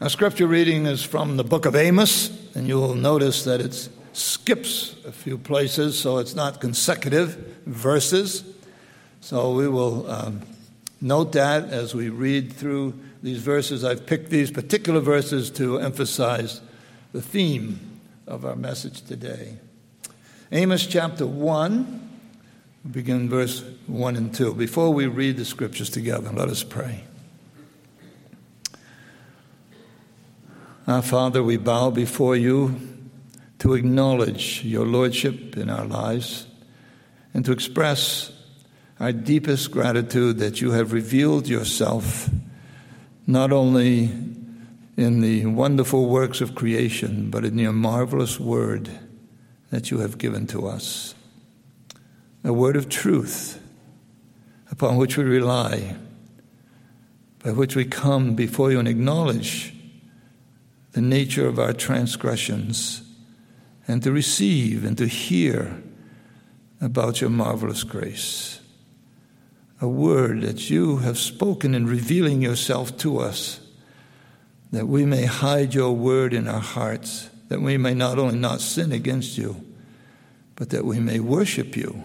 Our scripture reading is from the book of Amos, and you will notice that it skips a few places, so it's not consecutive verses. So we will um, note that as we read through these verses. I've picked these particular verses to emphasize the theme of our message today. Amos chapter 1, begin verse 1 and 2. Before we read the scriptures together, let us pray. Our Father, we bow before you to acknowledge your Lordship in our lives and to express our deepest gratitude that you have revealed yourself not only in the wonderful works of creation, but in your marvelous word that you have given to us. A word of truth upon which we rely, by which we come before you and acknowledge the nature of our transgressions and to receive and to hear about your marvelous grace. A word that you have spoken in revealing yourself to us, that we may hide your word in our hearts, that we may not only not sin against you, but that we may worship you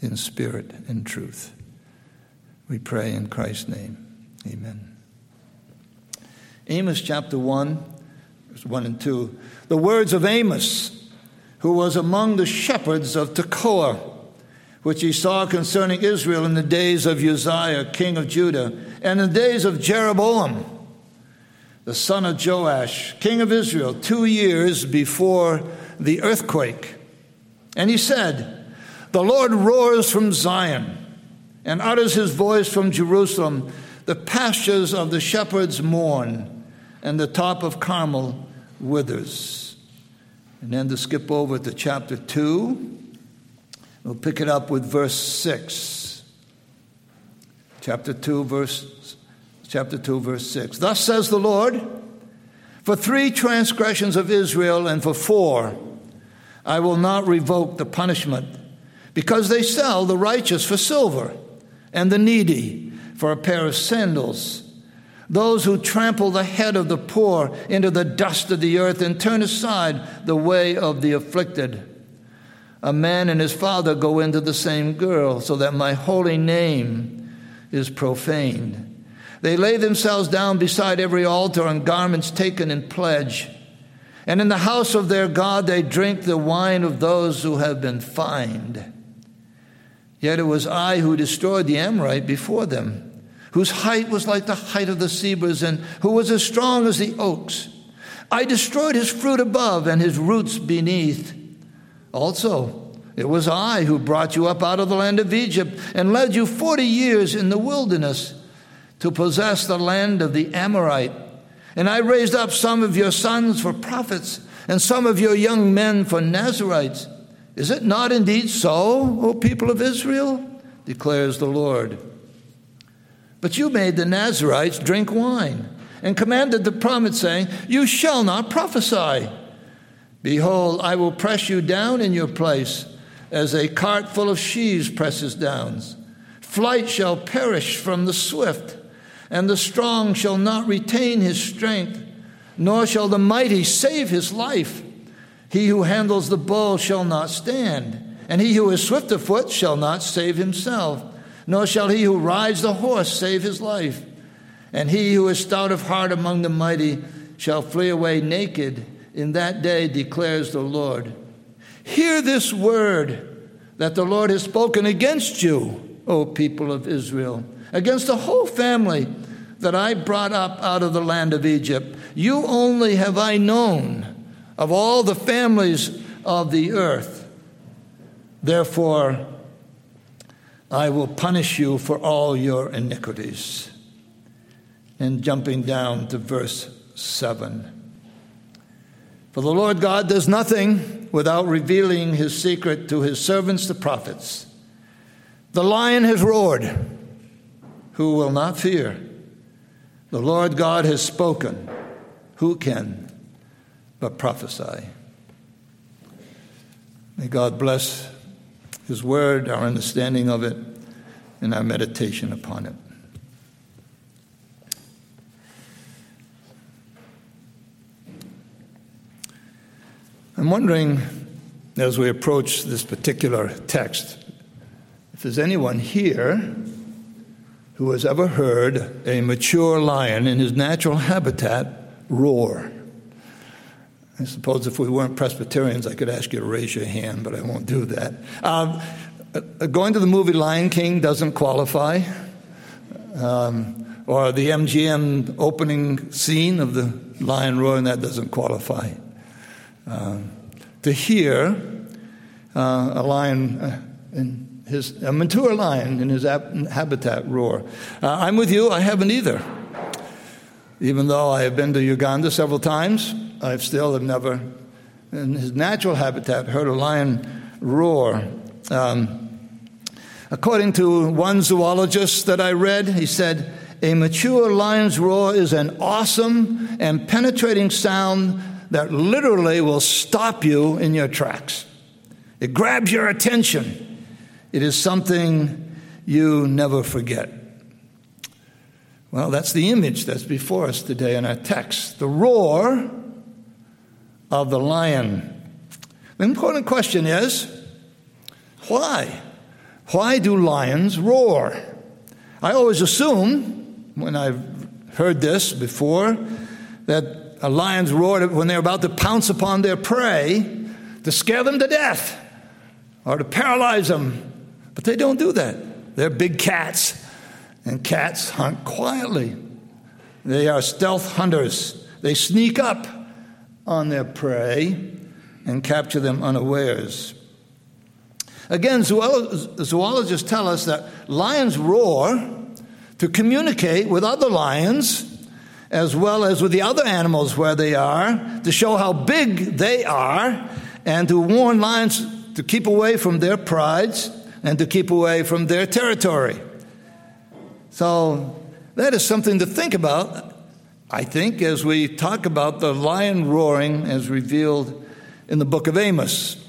in spirit and truth. We pray in Christ's name. Amen. Amos chapter 1 verse 1 and 2. The words of Amos, who was among the shepherds of Tekoa, which he saw concerning Israel in the days of Uzziah, king of Judah, and in the days of Jeroboam, the son of Joash, king of Israel, two years before the earthquake. And he said, The Lord roars from Zion and utters his voice from Jerusalem. The pastures of the shepherds mourn, and the top of Carmel withers. And then to skip over to chapter 2, we'll pick it up with verse 6. Chapter 2, verse, chapter 2, verse 6. Thus says the Lord, for three transgressions of Israel and for four, I will not revoke the punishment, because they sell the righteous for silver and the needy for a pair of sandals those who trample the head of the poor into the dust of the earth and turn aside the way of the afflicted. A man and his father go into the same girl, so that my holy name is profaned. They lay themselves down beside every altar on garments taken in pledge. And in the house of their God they drink the wine of those who have been fined. Yet it was I who destroyed the Amorite before them whose height was like the height of the cedars, and who was as strong as the oaks. I destroyed his fruit above and his roots beneath. Also, it was I who brought you up out of the land of Egypt and led you forty years in the wilderness to possess the land of the Amorite. And I raised up some of your sons for prophets and some of your young men for Nazarites. Is it not indeed so, O people of Israel? declares the Lord. But you made the Nazarites drink wine and commanded the prophet, saying, You shall not prophesy. Behold, I will press you down in your place as a cart full of sheaves presses down. Flight shall perish from the swift, and the strong shall not retain his strength, nor shall the mighty save his life. He who handles the bow shall not stand, and he who is swift of foot shall not save himself nor shall he who rides the horse save his life. And he who is stout of heart among the mighty shall flee away naked in that day, declares the Lord. Hear this word that the Lord has spoken against you, O people of Israel, against the whole family that I brought up out of the land of Egypt. You only have I known of all the families of the earth. Therefore, I will punish you for all your iniquities. And jumping down to verse 7. For the Lord God does nothing without revealing his secret to his servants, the prophets. The lion has roared. Who will not fear? The Lord God has spoken. Who can but prophesy? May God bless his Word, our understanding of it, and our meditation upon it. I'm wondering, as we approach this particular text, if there's anyone here who has ever heard a mature lion in his natural habitat roar. I suppose if we weren't Presbyterians, I could ask you to raise your hand, but I won't do that. Um, uh, going to the movie Lion King doesn't qualify. Um, or the MGM opening scene of the lion roaring, that doesn't qualify. Um, to hear uh, a lion uh, in his, a mature lion in his habitat roar. Uh, I'm with you, I haven't either. Even though I have been to Uganda several times, I still have never, in his natural habitat, heard a lion roar. Um, according to one zoologist that I read, he said, a mature lion's roar is an awesome and penetrating sound that literally will stop you in your tracks. It grabs your attention. It is something you never forget. Well, that's the image that's before us today in our text the roar of the lion. The important question is why? Why do lions roar? I always assume, when I've heard this before, that a lion's roar when they're about to pounce upon their prey to scare them to death or to paralyze them. But they don't do that. They're big cats. And cats hunt quietly. They are stealth hunters. They sneak up on their prey and capture them unawares. Again, zoologists tell us that lions roar to communicate with other lions as well as with the other animals where they are to show how big they are and to warn lions to keep away from their prides and to keep away from their territory. So that is something to think about, I think, as we talk about the lion roaring as revealed in the book of Amos.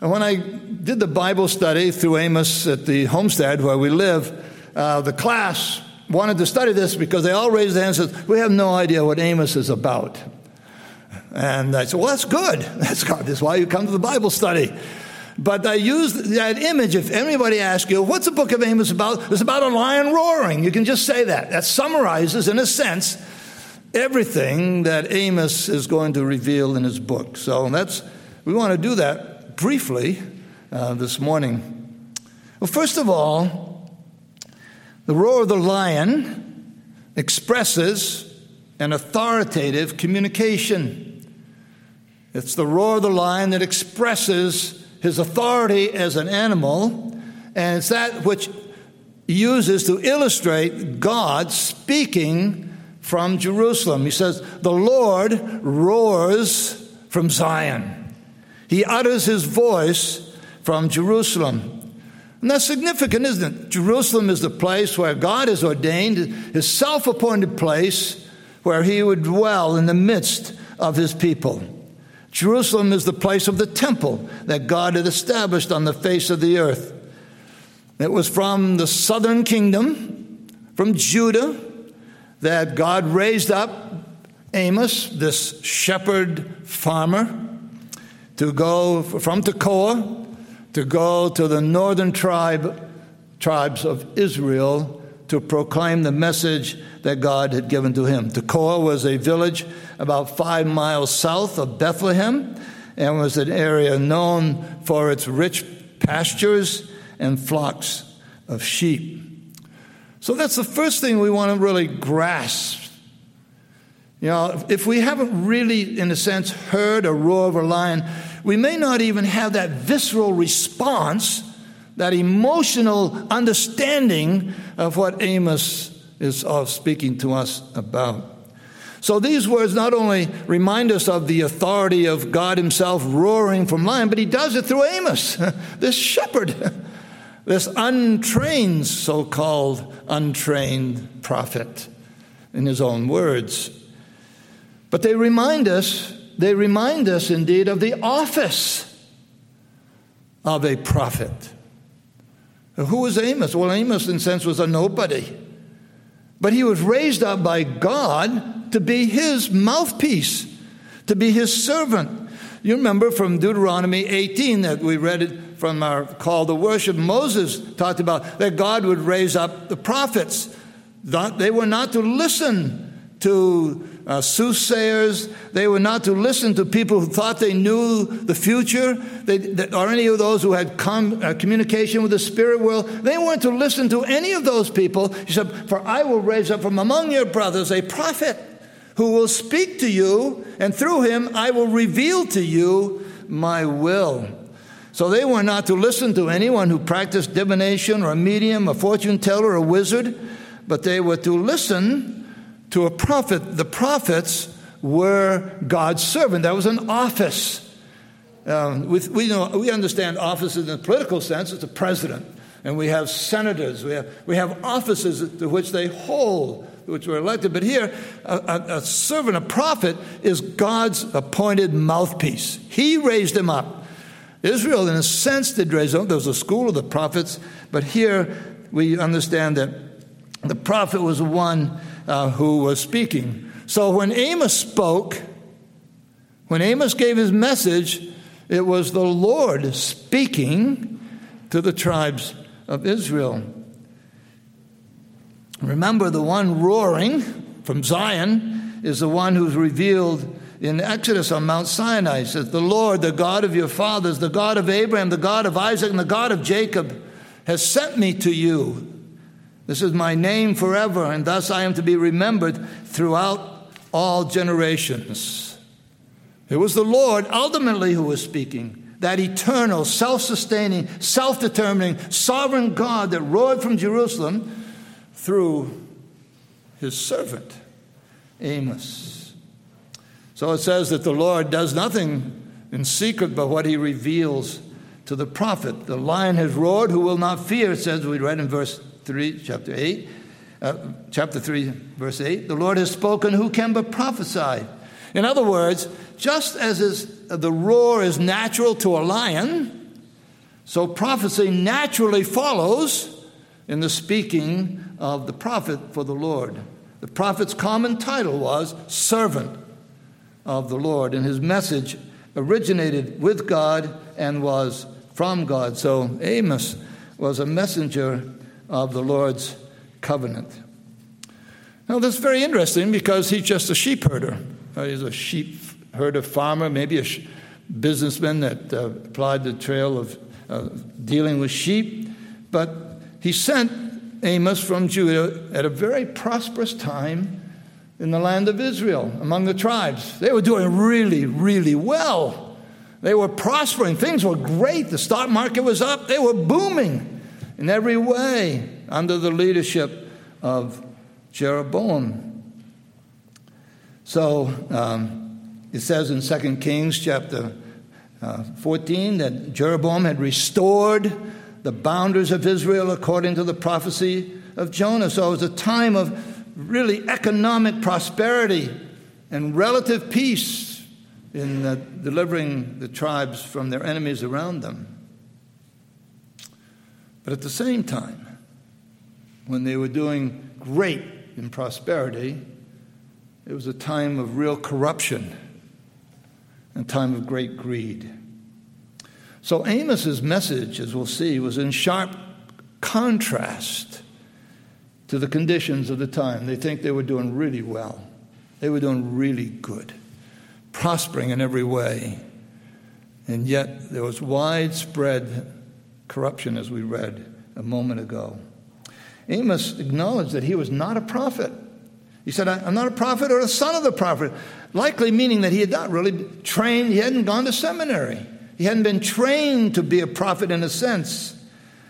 And when I did the Bible study through Amos at the homestead where we live, uh, the class wanted to study this because they all raised their hands and said, We have no idea what Amos is about. And I said, Well, that's good. That's good. That's why you come to the Bible study. But I used that image. If anybody asks you, what's the book of Amos about? It's about a lion roaring. You can just say that. That summarizes, in a sense, everything that Amos is going to reveal in his book. So that's, we want to do that briefly uh, this morning. Well, first of all, the roar of the lion expresses an authoritative communication. It's the roar of the lion that expresses his authority as an animal, and it's that which uses to illustrate God speaking from Jerusalem. He says, The Lord roars from Zion, he utters his voice from Jerusalem. And that's significant, isn't it? Jerusalem is the place where God has ordained his self appointed place where he would dwell in the midst of his people. Jerusalem is the place of the temple that God had established on the face of the earth. It was from the southern kingdom, from Judah, that God raised up Amos, this shepherd farmer, to go from Tekoa to go to the northern tribe, tribes of Israel to proclaim the message that God had given to him. Tekoa was a village about five miles south of Bethlehem and was an area known for its rich pastures and flocks of sheep. So that's the first thing we want to really grasp. You know, if we haven't really, in a sense, heard a roar of a lion, we may not even have that visceral response, that emotional understanding of what Amos is speaking to us about. So these words not only remind us of the authority of God Himself roaring from lion, but He does it through Amos, this shepherd, this untrained, so called untrained prophet, in his own words. But they remind us, they remind us indeed of the office of a prophet. Who was Amos? Well, Amos, in a sense, was a nobody. But he was raised up by God to be his mouthpiece, to be his servant, You remember from Deuteronomy 18 that we read it from our call to worship, Moses talked about that God would raise up the prophets. They were not to listen to uh, soothsayers. They were not to listen to people who thought they knew the future, they, that, or any of those who had com, uh, communication with the spirit world. They weren't to listen to any of those people. He said, For I will raise up from among your brothers a prophet who will speak to you, and through him I will reveal to you my will. So they were not to listen to anyone who practiced divination or a medium, a fortune teller, or a wizard, but they were to listen to a prophet. The prophets were God's servant. That was an office. Um, with, we, know, we understand offices in a political sense. It's a president, and we have senators. We have, we have offices to which they hold, which were elected. But here, a, a, a servant, a prophet, is God's appointed mouthpiece. He raised him up. Israel, in a sense, did raise up. There was a school of the prophets, but here we understand that the prophet was the one uh, who was speaking. So when Amos spoke, when Amos gave his message, it was the Lord speaking to the tribes of Israel. Remember, the one roaring from Zion is the one who's revealed in Exodus on Mount Sinai. Says, The Lord, the God of your fathers, the God of Abraham, the God of Isaac, and the God of Jacob, has sent me to you. This is my name forever, and thus I am to be remembered throughout all generations. It was the Lord ultimately who was speaking, that eternal, self sustaining, self determining, sovereign God that roared from Jerusalem through his servant, Amos. So it says that the Lord does nothing in secret but what he reveals to the prophet. The lion has roared, who will not fear, it says, we read in verse 3, chapter 8, uh, chapter 3, verse 8, the Lord has spoken, who can but prophesy? In other words, just as is, uh, the roar is natural to a lion, so prophecy naturally follows in the speaking of the prophet for the Lord. The prophet's common title was servant of the Lord, and his message originated with God and was from God. So Amos was a messenger of the Lord's covenant. Now, that's very interesting because he's just a sheep herder. Uh, he's a sheep herder farmer, maybe a businessman that uh, applied the trail of uh, dealing with sheep. But he sent Amos from Judah at a very prosperous time in the land of Israel among the tribes. They were doing really, really well. They were prospering. Things were great. The stock market was up. They were booming in every way under the leadership of Jeroboam. So um, it says in 2 Kings chapter uh, 14 that Jeroboam had restored the boundaries of Israel according to the prophecy of Jonah. So it was a time of really economic prosperity and relative peace in uh, delivering the tribes from their enemies around them. But at the same time, when they were doing great in prosperity, it was a time of real corruption and time of great greed. So Amos's message, as we'll see, was in sharp contrast to the conditions of the time. They think they were doing really well. They were doing really good, prospering in every way. And yet there was widespread corruption, as we read a moment ago. Amos acknowledged that he was not a prophet. He said, I'm not a prophet or a son of the prophet, likely meaning that he had not really trained, he hadn't gone to seminary. He hadn't been trained to be a prophet in a sense.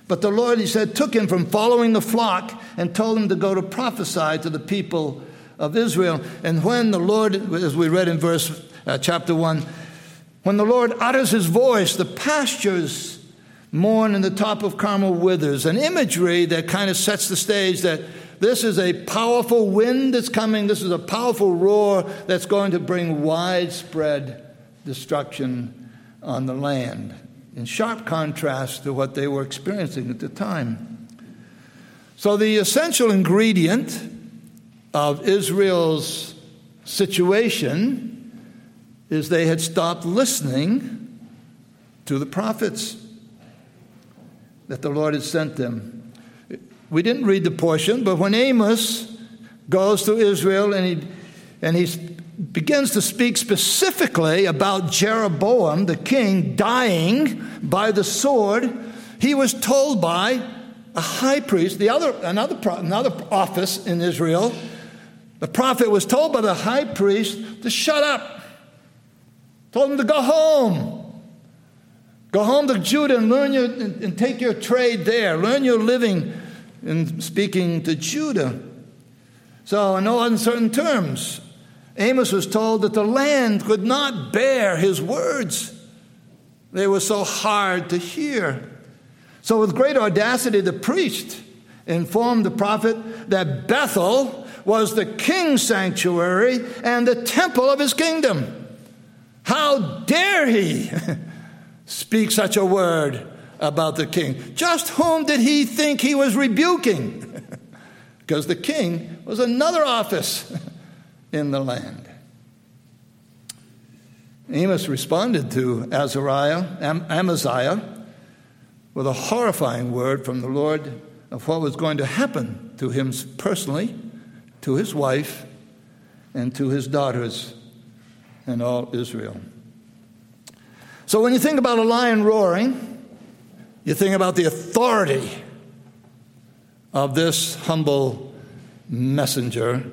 But the Lord, he said, took him from following the flock and told him to go to prophesy to the people of Israel. And when the Lord, as we read in verse uh, chapter 1, when the Lord utters his voice, the pastures mourn and the top of Carmel withers. An imagery that kind of sets the stage that this is a powerful wind that's coming, this is a powerful roar that's going to bring widespread destruction on the land, in sharp contrast to what they were experiencing at the time. So, the essential ingredient of Israel's situation is they had stopped listening to the prophets that the Lord had sent them. We didn't read the portion, but when Amos goes to Israel and he, and he begins to speak specifically about Jeroboam, the king, dying by the sword, he was told by a high priest, the other, another, another office in Israel, the prophet was told by the high priest to shut up, told him to go home. Go home to Judah and learn your and, and take your trade there. Learn your living in speaking to Judah. So, in no uncertain terms, Amos was told that the land could not bear his words. They were so hard to hear. So, with great audacity, the priest informed the prophet that Bethel was the king's sanctuary and the temple of his kingdom. How dare he speak such a word about the king? Just whom did he think he was rebuking? because the king was another office in the land. Amos responded to Azariah, Am- Amaziah with a horrifying word from the Lord of what was going to happen to him personally, to his wife, and to his daughters and all Israel. So when you think about a lion roaring, you think about the authority of this humble messenger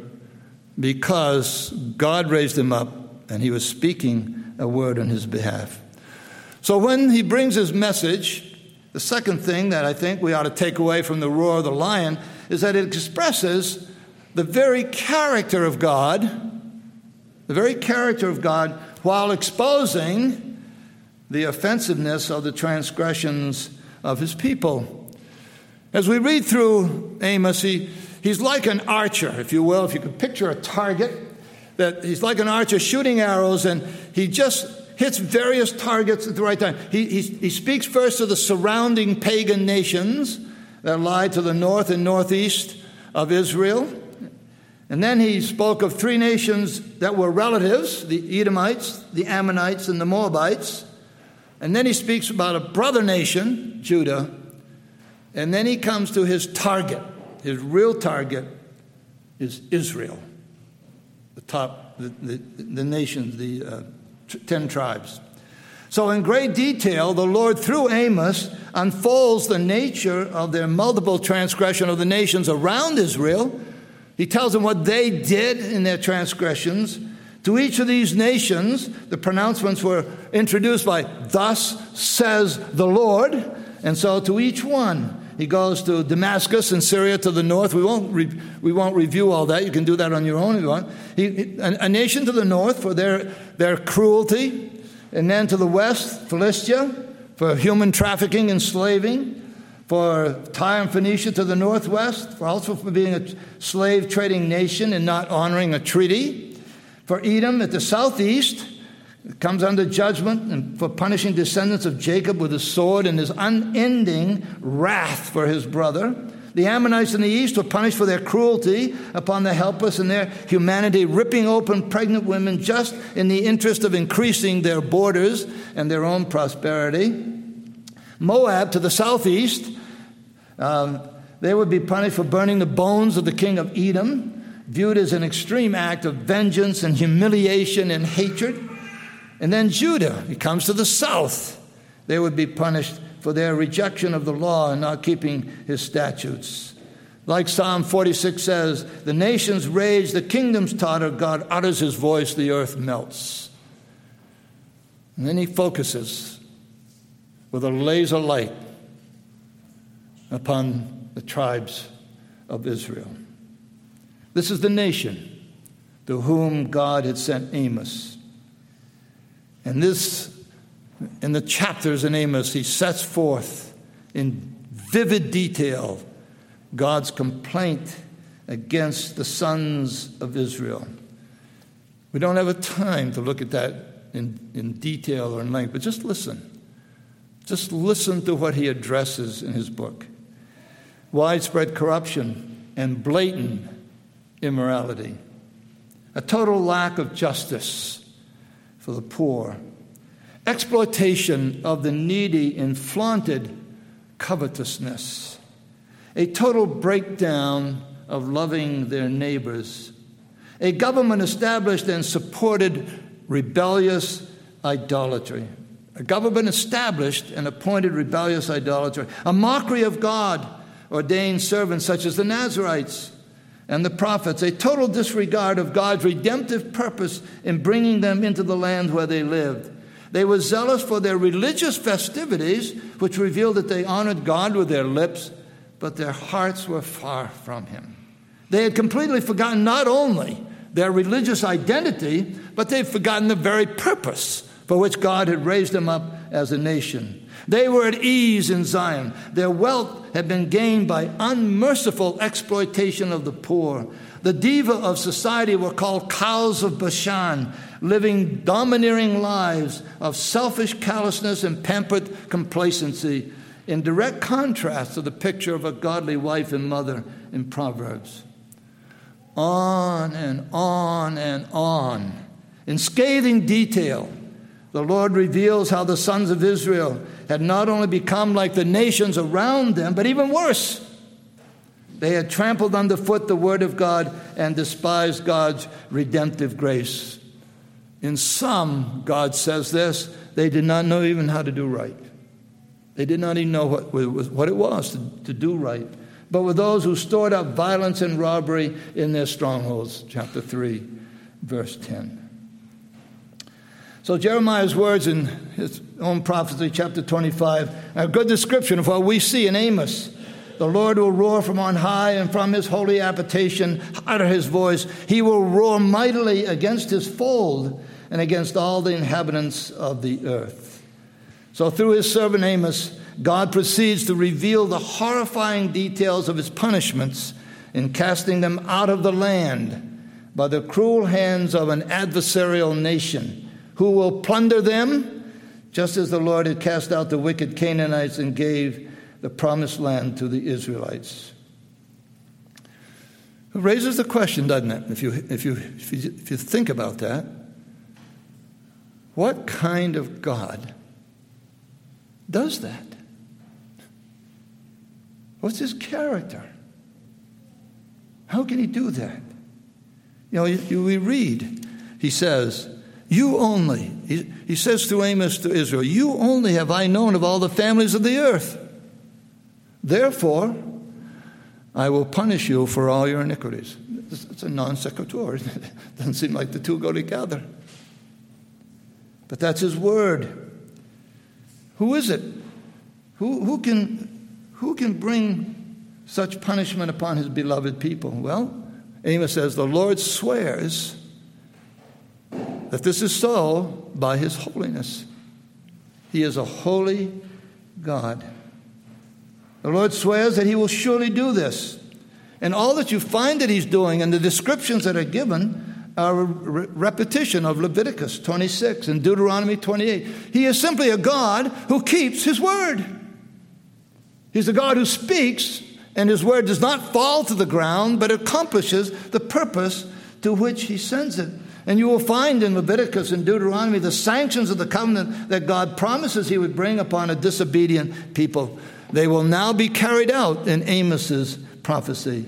because God raised him up and he was speaking a word on his behalf. So when he brings his message, the second thing that I think we ought to take away from the roar of the lion is that it expresses the very character of God, the very character of God, while exposing the offensiveness of the transgressions of his people. As we read through Amos, he, he's like an archer, if you will, if you could picture a target, that he's like an archer shooting arrows, and he just hits various targets at the right time. He, he, he speaks first to the surrounding pagan nations that lie to the north and northeast of Israel. And then he spoke of three nations that were relatives the Edomites, the Ammonites, and the Moabites. And then he speaks about a brother nation, Judah. And then he comes to his target. His real target is Israel, the top, the, the, the nation, the uh, 10 tribes. So, in great detail, the Lord, through Amos, unfolds the nature of their multiple transgression of the nations around Israel. He tells them what they did in their transgressions. To each of these nations, the pronouncements were introduced by, Thus says the Lord. And so to each one, he goes to Damascus and Syria to the north. We won't, re- we won't review all that. You can do that on your own if you want. He, a, a nation to the north for their, their cruelty, and then to the west, Philistia, for human trafficking and slaving, for Tyre and Phoenicia to the northwest, for also for being a slave trading nation and not honoring a treaty, for Edom at the southeast, comes under judgment and for punishing descendants of Jacob with his sword and his unending wrath for his brother. The Ammonites in the east were punished for their cruelty upon the helpless and their humanity, ripping open pregnant women just in the interest of increasing their borders and their own prosperity. Moab to the southeast, um, they would be punished for burning the bones of the king of Edom, viewed as an extreme act of vengeance and humiliation and hatred. And then Judah, he comes to the south. They would be punished for their rejection of the law and not keeping his statutes. Like Psalm 46 says, the nations rage, the kingdoms totter, God utters his voice, the earth melts. And then he focuses with a laser light upon the tribes of Israel. This is the nation to whom God had sent Amos and this, in the chapters in Amos, he sets forth in vivid detail God's complaint against the sons of Israel. We don't have a time to look at that in, in detail or in length, but just listen. Just listen to what he addresses in his book widespread corruption and blatant immorality, a total lack of justice for the poor, exploitation of the needy in flaunted covetousness, a total breakdown of loving their neighbors, a government established and supported rebellious idolatry. A government established and appointed rebellious idolatry, a mockery of God, ordained servants such as the Nazarites and the prophets, a total disregard of God's redemptive purpose in bringing them into the land where they lived. They were zealous for their religious festivities, which revealed that they honored God with their lips, but their hearts were far from Him. They had completely forgotten not only their religious identity, but they'd forgotten the very purpose for which God had raised them up as a nation. They were at ease in Zion. Their wealth had been gained by unmerciful exploitation of the poor. The diva of society were called cows of Bashan, living domineering lives of selfish callousness and pampered complacency, in direct contrast to the picture of a godly wife and mother in Proverbs. On and on and on, in scathing detail, the Lord reveals how the sons of Israel had not only become like the nations around them, but even worse. They had trampled underfoot the word of God and despised God's redemptive grace. In some, God says this, they did not know even how to do right. They did not even know what, what it was to, to do right. But with those who stored up violence and robbery in their strongholds, chapter 3, verse 10. So Jeremiah's words in his own prophecy, chapter 25, are a good description of what we see in Amos. The Lord will roar from on high, and from his holy habitation utter his voice. He will roar mightily against his fold and against all the inhabitants of the earth. So, through his servant Amos, God proceeds to reveal the horrifying details of his punishments in casting them out of the land by the cruel hands of an adversarial nation who will plunder them, just as the Lord had cast out the wicked Canaanites and gave the promised land to the Israelites. It raises the question, doesn't it, if you, if you, if you, if you think about that? What kind of God does that? What's his character? How can he do that? You know, we read, he says, you only, he, he says through Amos to Israel, you only have I known of all the families of the earth. Therefore, I will punish you for all your iniquities. It's a non sequitur. It doesn't seem like the two go together. But that's his word. Who is it? Who, who, can, who can bring such punishment upon his beloved people? Well, Amos says, The Lord swears that this is so by his holiness. He is a holy God. The Lord swears that he will surely do this. And all that you find that he's doing and the descriptions that are given are a re- repetition of Leviticus 26 and Deuteronomy 28. He is simply a God who keeps his word. He's a God who speaks, and his word does not fall to the ground, but accomplishes the purpose to which he sends it. And you will find in Leviticus and Deuteronomy the sanctions of the covenant that God promises he would bring upon a disobedient people. They will now be carried out in Amos's prophecy.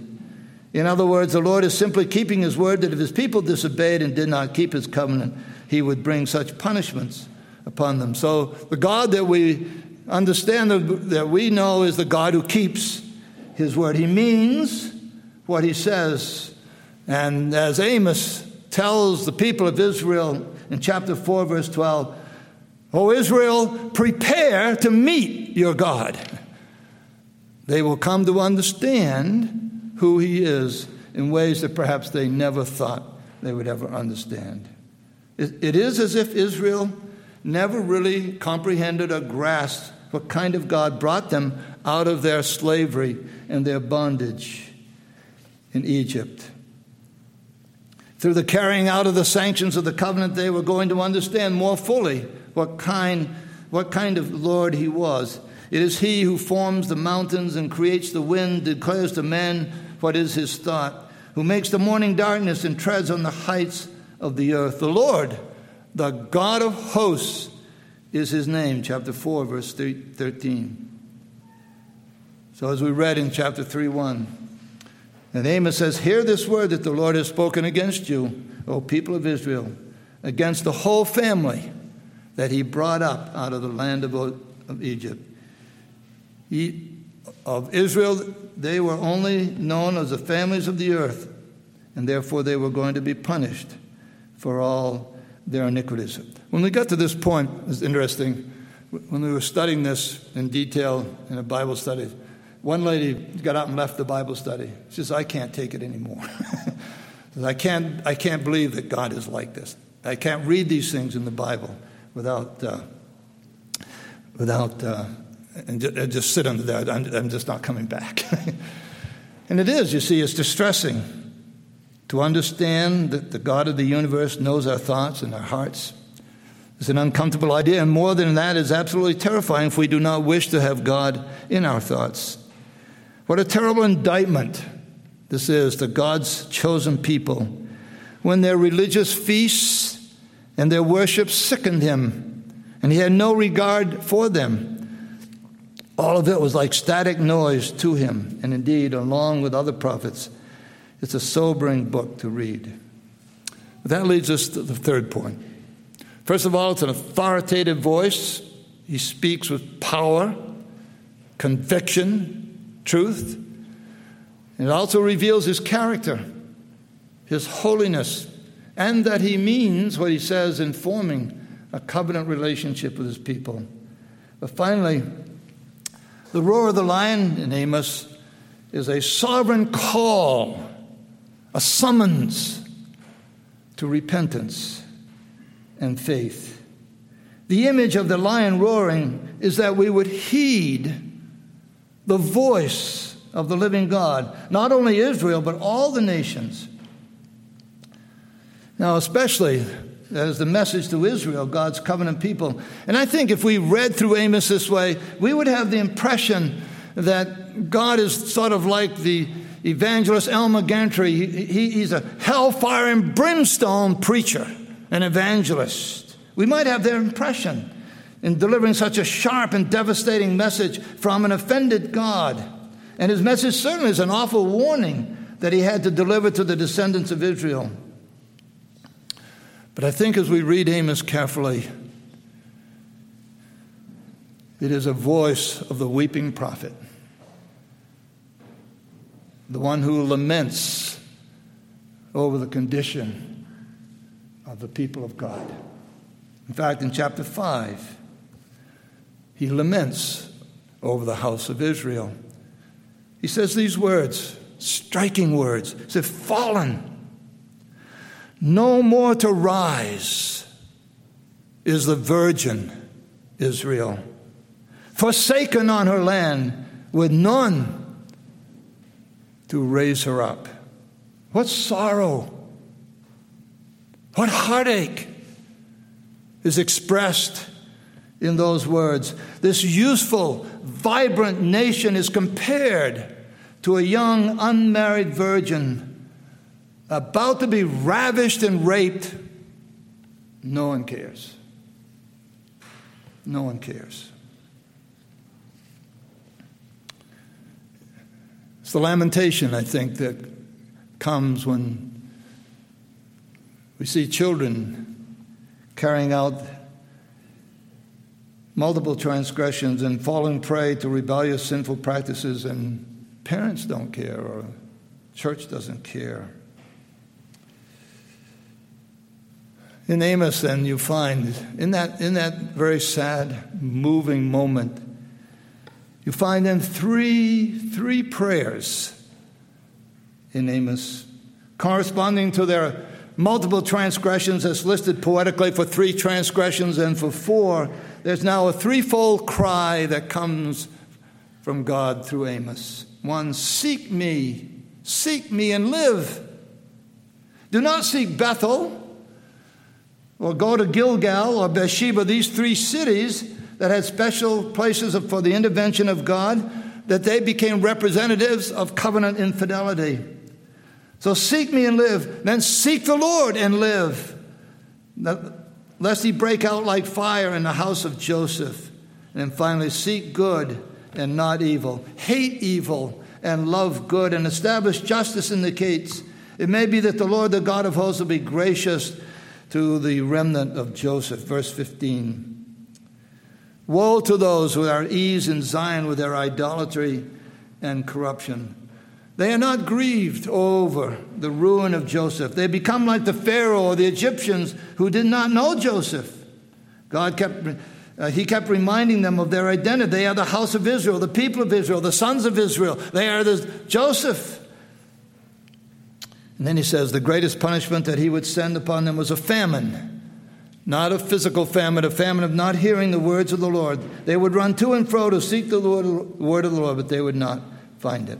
In other words, the Lord is simply keeping his word that if his people disobeyed and did not keep his covenant, he would bring such punishments upon them. So the God that we understand that we know is the God who keeps his word. He means what he says. And as Amos tells the people of Israel in chapter 4, verse 12, O Israel, prepare to meet your God. They will come to understand who He is in ways that perhaps they never thought they would ever understand. It is as if Israel never really comprehended or grasped what kind of God brought them out of their slavery and their bondage in Egypt. Through the carrying out of the sanctions of the covenant, they were going to understand more fully what kind, what kind of Lord he was. It is he who forms the mountains and creates the wind, declares to men what is his thought, who makes the morning darkness and treads on the heights of the earth. The Lord, The God of hosts is his name, chapter 4, verse 13. So, as we read in chapter 3 1, and Amos says, Hear this word that the Lord has spoken against you, O people of Israel, against the whole family that he brought up out of the land of, of Egypt. He, of Israel, they were only known as the families of the earth, and therefore they were going to be punished for all their iniquities. When we got to this point, it's interesting. When we were studying this in detail in a Bible study, one lady got up and left the Bible study. She says, I can't take it anymore. I, can't, I can't believe that God is like this. I can't read these things in the Bible without, uh, without uh, and just sit under that. I'm, I'm just not coming back. and it is, you see, it's distressing to understand that the God of the universe knows our thoughts and our hearts. It's an uncomfortable idea, and more than that, it's absolutely terrifying if we do not wish to have God in our thoughts. What a terrible indictment this is to God's chosen people when their religious feasts and their worship sickened him, and he had no regard for them. All of it was like static noise to him, and indeed, along with other prophets, it's a sobering book to read. That leads us to the third point. First of all, it's an authoritative voice. He speaks with power, conviction, truth. It also reveals his character, his holiness, and that he means what he says in forming a covenant relationship with his people. But finally, the roar of the lion in Amos is a sovereign call, a summons to repentance and faith. The image of the lion roaring is that we would heed the voice of the living God, not only Israel, but all the nations. Now, especially as the message to Israel, God's covenant people. And I think if we read through Amos this way, we would have the impression that God is sort of like the evangelist Elmer Gantry. He, he, he's a hellfire and brimstone preacher, an evangelist. We might have that impression in delivering such a sharp and devastating message from an offended God. And his message certainly is an awful warning that he had to deliver to the descendants of Israel. But I think as we read Amos carefully, it is a voice of the weeping prophet, the one who laments over the condition of the people of God. In fact, in chapter 5, he laments over the house of Israel. He says these words, striking words. He said, Fallen, no more to rise is the virgin Israel, forsaken on her land with none to raise her up. What sorrow, what heartache is expressed in those words. This useful, vibrant nation is compared to a young, unmarried virgin about to be ravished and raped. No one cares. No one cares. It's the lamentation, I think, that comes when we see children carrying out multiple transgressions and falling prey to rebellious, sinful practices, and parents don't care or church doesn't care. In Amos, then, you find, in that, in that very sad, moving moment, you find then three, three prayers in Amos corresponding to their multiple transgressions as listed poetically for three transgressions and for four there's now a threefold cry that comes from God through Amos. One, seek me, seek me and live. Do not seek Bethel or go to Gilgal or Beersheba, these three cities that had special places for the intervention of God, that they became representatives of covenant infidelity. So seek me and live. Then seek the Lord and live. Lest he break out like fire in the house of Joseph. And finally, seek good and not evil, hate evil and love good, and establish justice in the gates. It may be that the Lord, the God of hosts, will be gracious to the remnant of Joseph. Verse 15. Woe to those who are ease in Zion with their idolatry and corruption. They are not grieved over the ruin of Joseph. They become like the Pharaoh or the Egyptians who did not know Joseph. God kept, uh, he kept reminding them of their identity. They are the house of Israel, the people of Israel, the sons of Israel. They are the Joseph. And then he says the greatest punishment that he would send upon them was a famine. Not a physical famine, a famine of not hearing the words of the Lord. They would run to and fro to seek the Lord, word of the Lord, but they would not find it.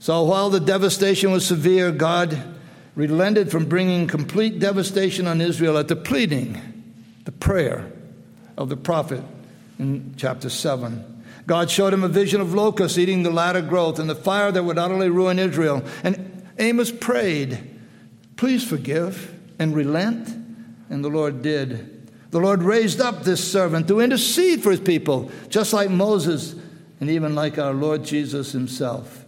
So while the devastation was severe, God relented from bringing complete devastation on Israel at the pleading, the prayer of the prophet in chapter 7. God showed him a vision of locusts eating the latter growth and the fire that would utterly ruin Israel. And Amos prayed, Please forgive and relent. And the Lord did. The Lord raised up this servant to intercede for his people, just like Moses and even like our Lord Jesus himself.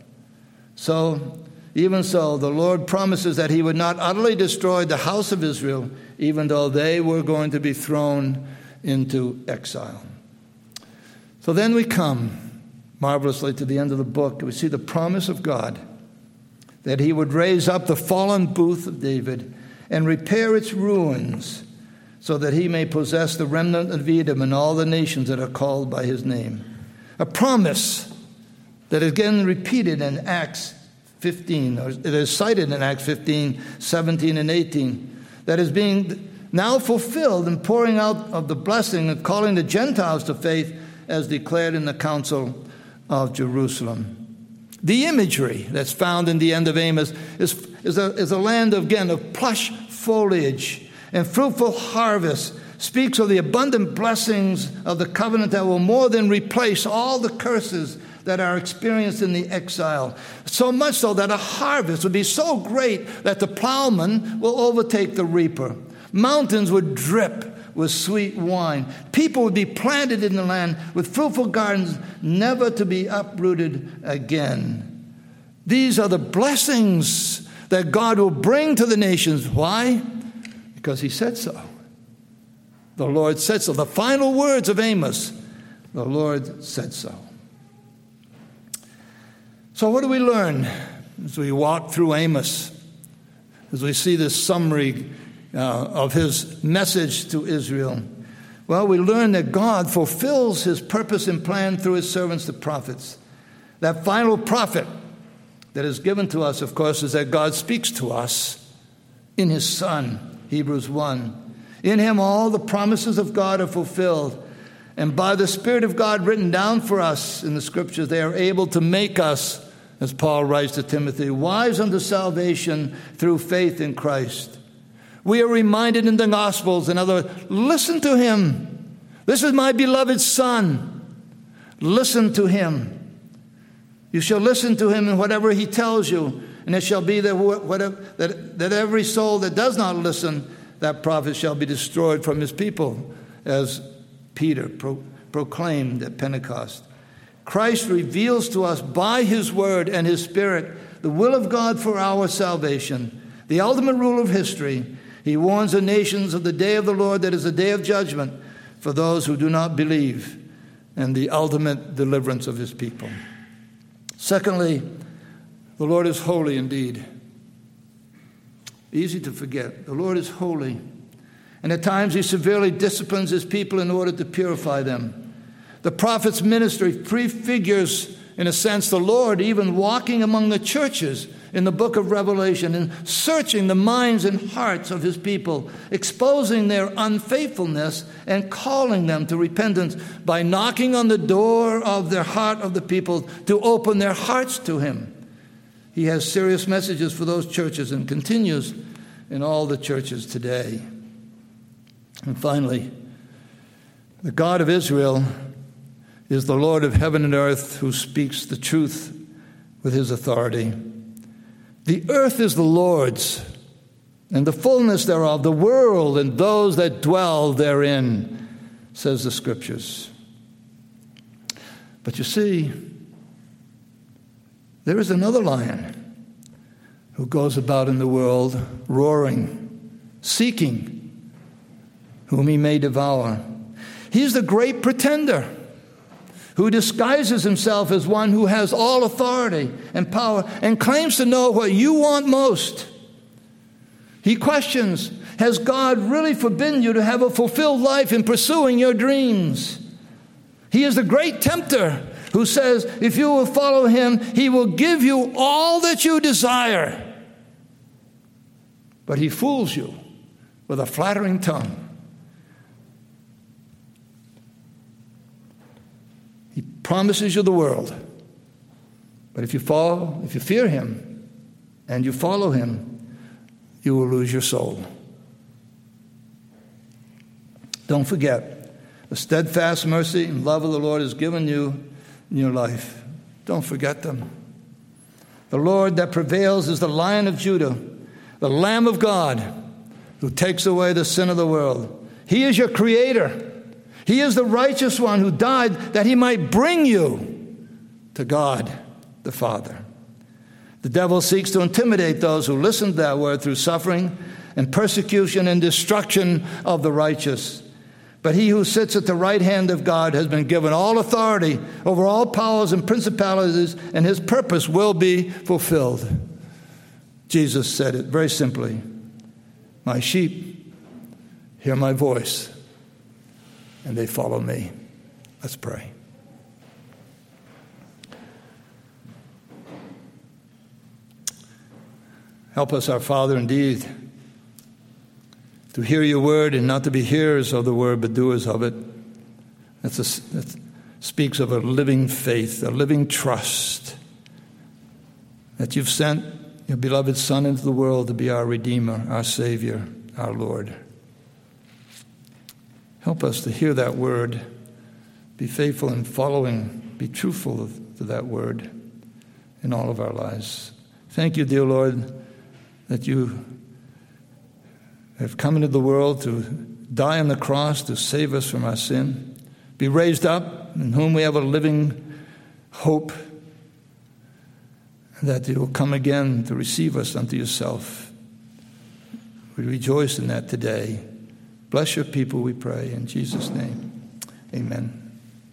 So, even so, the Lord promises that He would not utterly destroy the house of Israel, even though they were going to be thrown into exile. So then we come marvelously to the end of the book. We see the promise of God that He would raise up the fallen booth of David and repair its ruins so that He may possess the remnant of Edom and all the nations that are called by His name. A promise that is again repeated in Acts 15, or it is cited in Acts 15, 17, and 18, that is being now fulfilled in pouring out of the blessing of calling the Gentiles to faith as declared in the Council of Jerusalem. The imagery that's found in the end of Amos is, is, a, is a land, again, of plush foliage and fruitful harvest speaks of the abundant blessings of the covenant that will more than replace all the curses that are experienced in the exile. So much so that a harvest would be so great that the plowman will overtake the reaper. Mountains would drip with sweet wine. People would be planted in the land with fruitful gardens, never to be uprooted again. These are the blessings that God will bring to the nations. Why? Because He said so. The Lord said so. The final words of Amos, the Lord said so. So, what do we learn as we walk through Amos, as we see this summary uh, of his message to Israel? Well, we learn that God fulfills his purpose and plan through his servants, the prophets. That final prophet that is given to us, of course, is that God speaks to us in his Son, Hebrews 1. In him, all the promises of God are fulfilled. And by the Spirit of God written down for us in the scriptures, they are able to make us as Paul writes to Timothy, wise unto salvation through faith in Christ. We are reminded in the Gospels, in other words, listen to him. This is my beloved Son. Listen to him. You shall listen to him in whatever he tells you, and it shall be that, whatever, that, that every soul that does not listen, that prophet shall be destroyed from his people, as Peter pro- proclaimed at Pentecost. Christ reveals to us by his word and his spirit the will of God for our salvation, the ultimate rule of history. He warns the nations of the day of the Lord that is a day of judgment for those who do not believe and the ultimate deliverance of his people. Secondly, the Lord is holy indeed. Easy to forget. The Lord is holy. And at times he severely disciplines his people in order to purify them. The prophet's ministry prefigures, in a sense, the Lord even walking among the churches in the book of Revelation and searching the minds and hearts of his people, exposing their unfaithfulness and calling them to repentance by knocking on the door of their heart of the people to open their hearts to him. He has serious messages for those churches and continues in all the churches today. And finally, the God of Israel is the Lord of heaven and earth who speaks the truth with his authority. The earth is the Lord's and the fullness thereof, the world and those that dwell therein, says the scriptures. But you see, there is another lion who goes about in the world roaring, seeking whom he may devour. He's the great pretender who disguises himself as one who has all authority and power and claims to know what you want most. He questions Has God really forbidden you to have a fulfilled life in pursuing your dreams? He is the great tempter who says, If you will follow him, he will give you all that you desire. But he fools you with a flattering tongue. Promises you the world. But if you follow, if you fear him and you follow him, you will lose your soul. Don't forget, the steadfast mercy and love of the Lord has given you in your life. Don't forget them. The Lord that prevails is the Lion of Judah, the Lamb of God, who takes away the sin of the world. He is your Creator. He is the righteous one who died that he might bring you to God the Father. The devil seeks to intimidate those who listen to that word through suffering and persecution and destruction of the righteous. But he who sits at the right hand of God has been given all authority over all powers and principalities, and his purpose will be fulfilled. Jesus said it very simply My sheep hear my voice, and they follow me. Let's pray. Help us, our Father, indeed, to hear your word and not to be hearers of the word, but doers of it. A, that speaks of a living faith, a living trust that you've sent your beloved Son into the world to be our Redeemer, our Savior, our Lord. Help us to hear that word, be faithful in following, be truthful to that word in all of our lives. Thank you, dear Lord that you have come into the world to die on the cross to save us from our sin, be raised up, in whom we have a living hope, that you will come again to receive us unto yourself. We rejoice in that today. Bless your people, we pray, in Jesus' name. Amen.